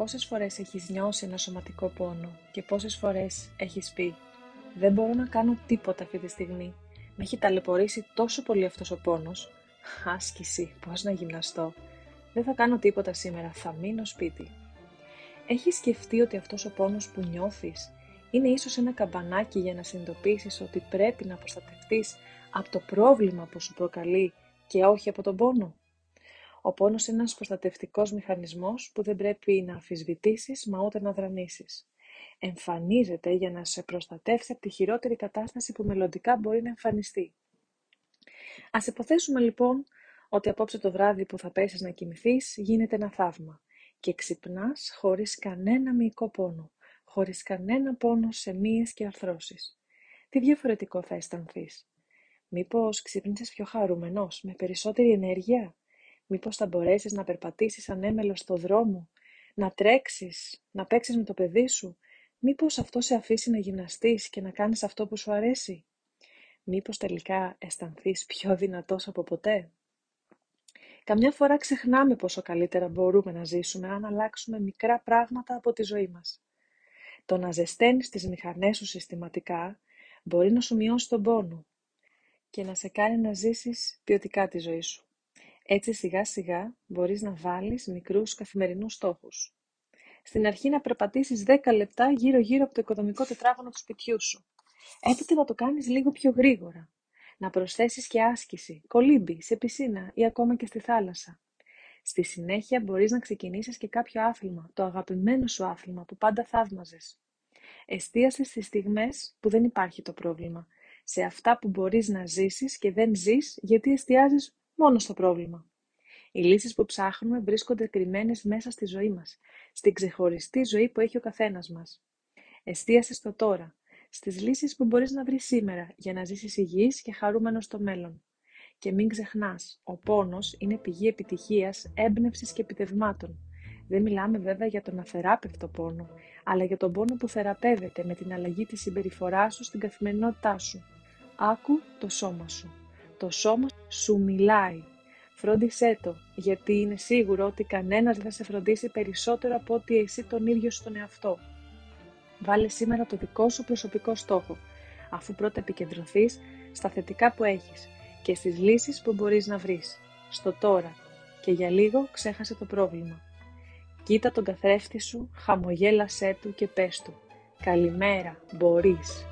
Πόσες φορές έχεις νιώσει ένα σωματικό πόνο και πόσες φορές έχεις πει «Δεν μπορώ να κάνω τίποτα αυτή τη στιγμή. Με έχει ταλαιπωρήσει τόσο πολύ αυτός ο πόνος. Άσκηση, πώς να γυμναστώ. Δεν θα κάνω τίποτα σήμερα, θα μείνω σπίτι». Έχεις σκεφτεί ότι αυτός ο πόνος που νιώθεις είναι ίσως ένα καμπανάκι για να συνειδητοποιήσεις ότι πρέπει να προστατευτείς από το πρόβλημα που σου προκαλεί και όχι από τον πόνο; Ο πόνος είναι ένας προστατευτικός μηχανισμός που δεν πρέπει να αφισβητήσεις μα ούτε να δρανήσεις. Εμφανίζεται για να σε προστατεύσει από τη χειρότερη κατάσταση που μελλοντικά μπορεί να εμφανιστεί. Ας υποθέσουμε λοιπόν ότι απόψε το βράδυ που θα πέσεις να κοιμηθείς γίνεται ένα θαύμα και ξυπνάς χωρίς κανένα μυϊκό πόνο, χωρίς κανένα πόνο σε μύες και αρθρώσεις. Τι διαφορετικό θα αισθανθείς; Μήπως ξύπνησες πιο χαρούμενος, με περισσότερη ενέργεια, Μήπως θα μπορέσεις να περπατήσεις ανέμελος στο δρόμο, να τρέξεις, να παίξεις με το παιδί σου; Μήπως αυτό σε αφήσει να γυμναστείς και να κάνεις αυτό που σου αρέσει; Μήπως τελικά αισθανθείς πιο δυνατός από ποτέ; Καμιά φορά ξεχνάμε πόσο καλύτερα μπορούμε να ζήσουμε αν αλλάξουμε μικρά πράγματα από τη ζωή μας. Το να ζεσταίνεις τις μηχανές σου συστηματικά μπορεί να σου μειώσει τον πόνο και να σε κάνει να ζήσεις ποιοτικά τη ζωή σου. Έτσι σιγά σιγά μπορείς να βάλεις μικρούς καθημερινούς στόχους. Στην αρχή να περπατήσεις 10 λεπτά γύρω γύρω από το οικοδομικό τετράγωνο του σπιτιού σου. Έπειτα να το κάνεις λίγο πιο γρήγορα. Να προσθέσεις και άσκηση, κολύμπι, σε πισίνα ή ακόμα και στη θάλασσα. Στη συνέχεια μπορείς να ξεκινήσεις και κάποιο άθλημα, το αγαπημένο σου άθλημα που πάντα θαύμαζες. Εστίασες στις στιγμές που δεν υπάρχει το πρόβλημα, σε αυτά που μπορείς να ζήσεις και δεν ζεις γιατί εστιάζεις μόνο στο πρόβλημα. Οι λύσεις που ψάχνουμε βρίσκονται κρυμμένες μέσα στη ζωή μας, στην ξεχωριστή ζωή που έχει ο καθένας μας. Εστίασες στο τώρα, στις λύσεις που μπορείς να βρεις σήμερα για να ζήσεις υγιής και χαρούμενος στο μέλλον. Και μην ξεχνάς, ο πόνος είναι πηγή επιτυχίας, έμπνευσης και επιτευμάτων. Δεν μιλάμε βέβαια για τον αθεράπευτο πόνο, αλλά για τον πόνο που θεραπεύεται με την αλλαγή της συμπεριφοράς σου στην καθημερινότητά σου. Άκου το σώμα σου. Το σώμα σου μιλάει. Φρόντισέ το, γιατί είναι σίγουρο ότι κανένας δεν θα σε φροντίσει περισσότερο από ότι εσύ τον ίδιο στον εαυτό. Βάλε σήμερα το δικό σου προσωπικό στόχο, αφού πρώτα επικεντρωθείς στα θετικά που έχεις και στις λύσεις που μπορείς να βρεις, στο τώρα και για λίγο ξέχασε το πρόβλημα. Κοίτα τον καθρέφτη σου, χαμογέλασέ του και πες του «Καλημέρα, μπορείς».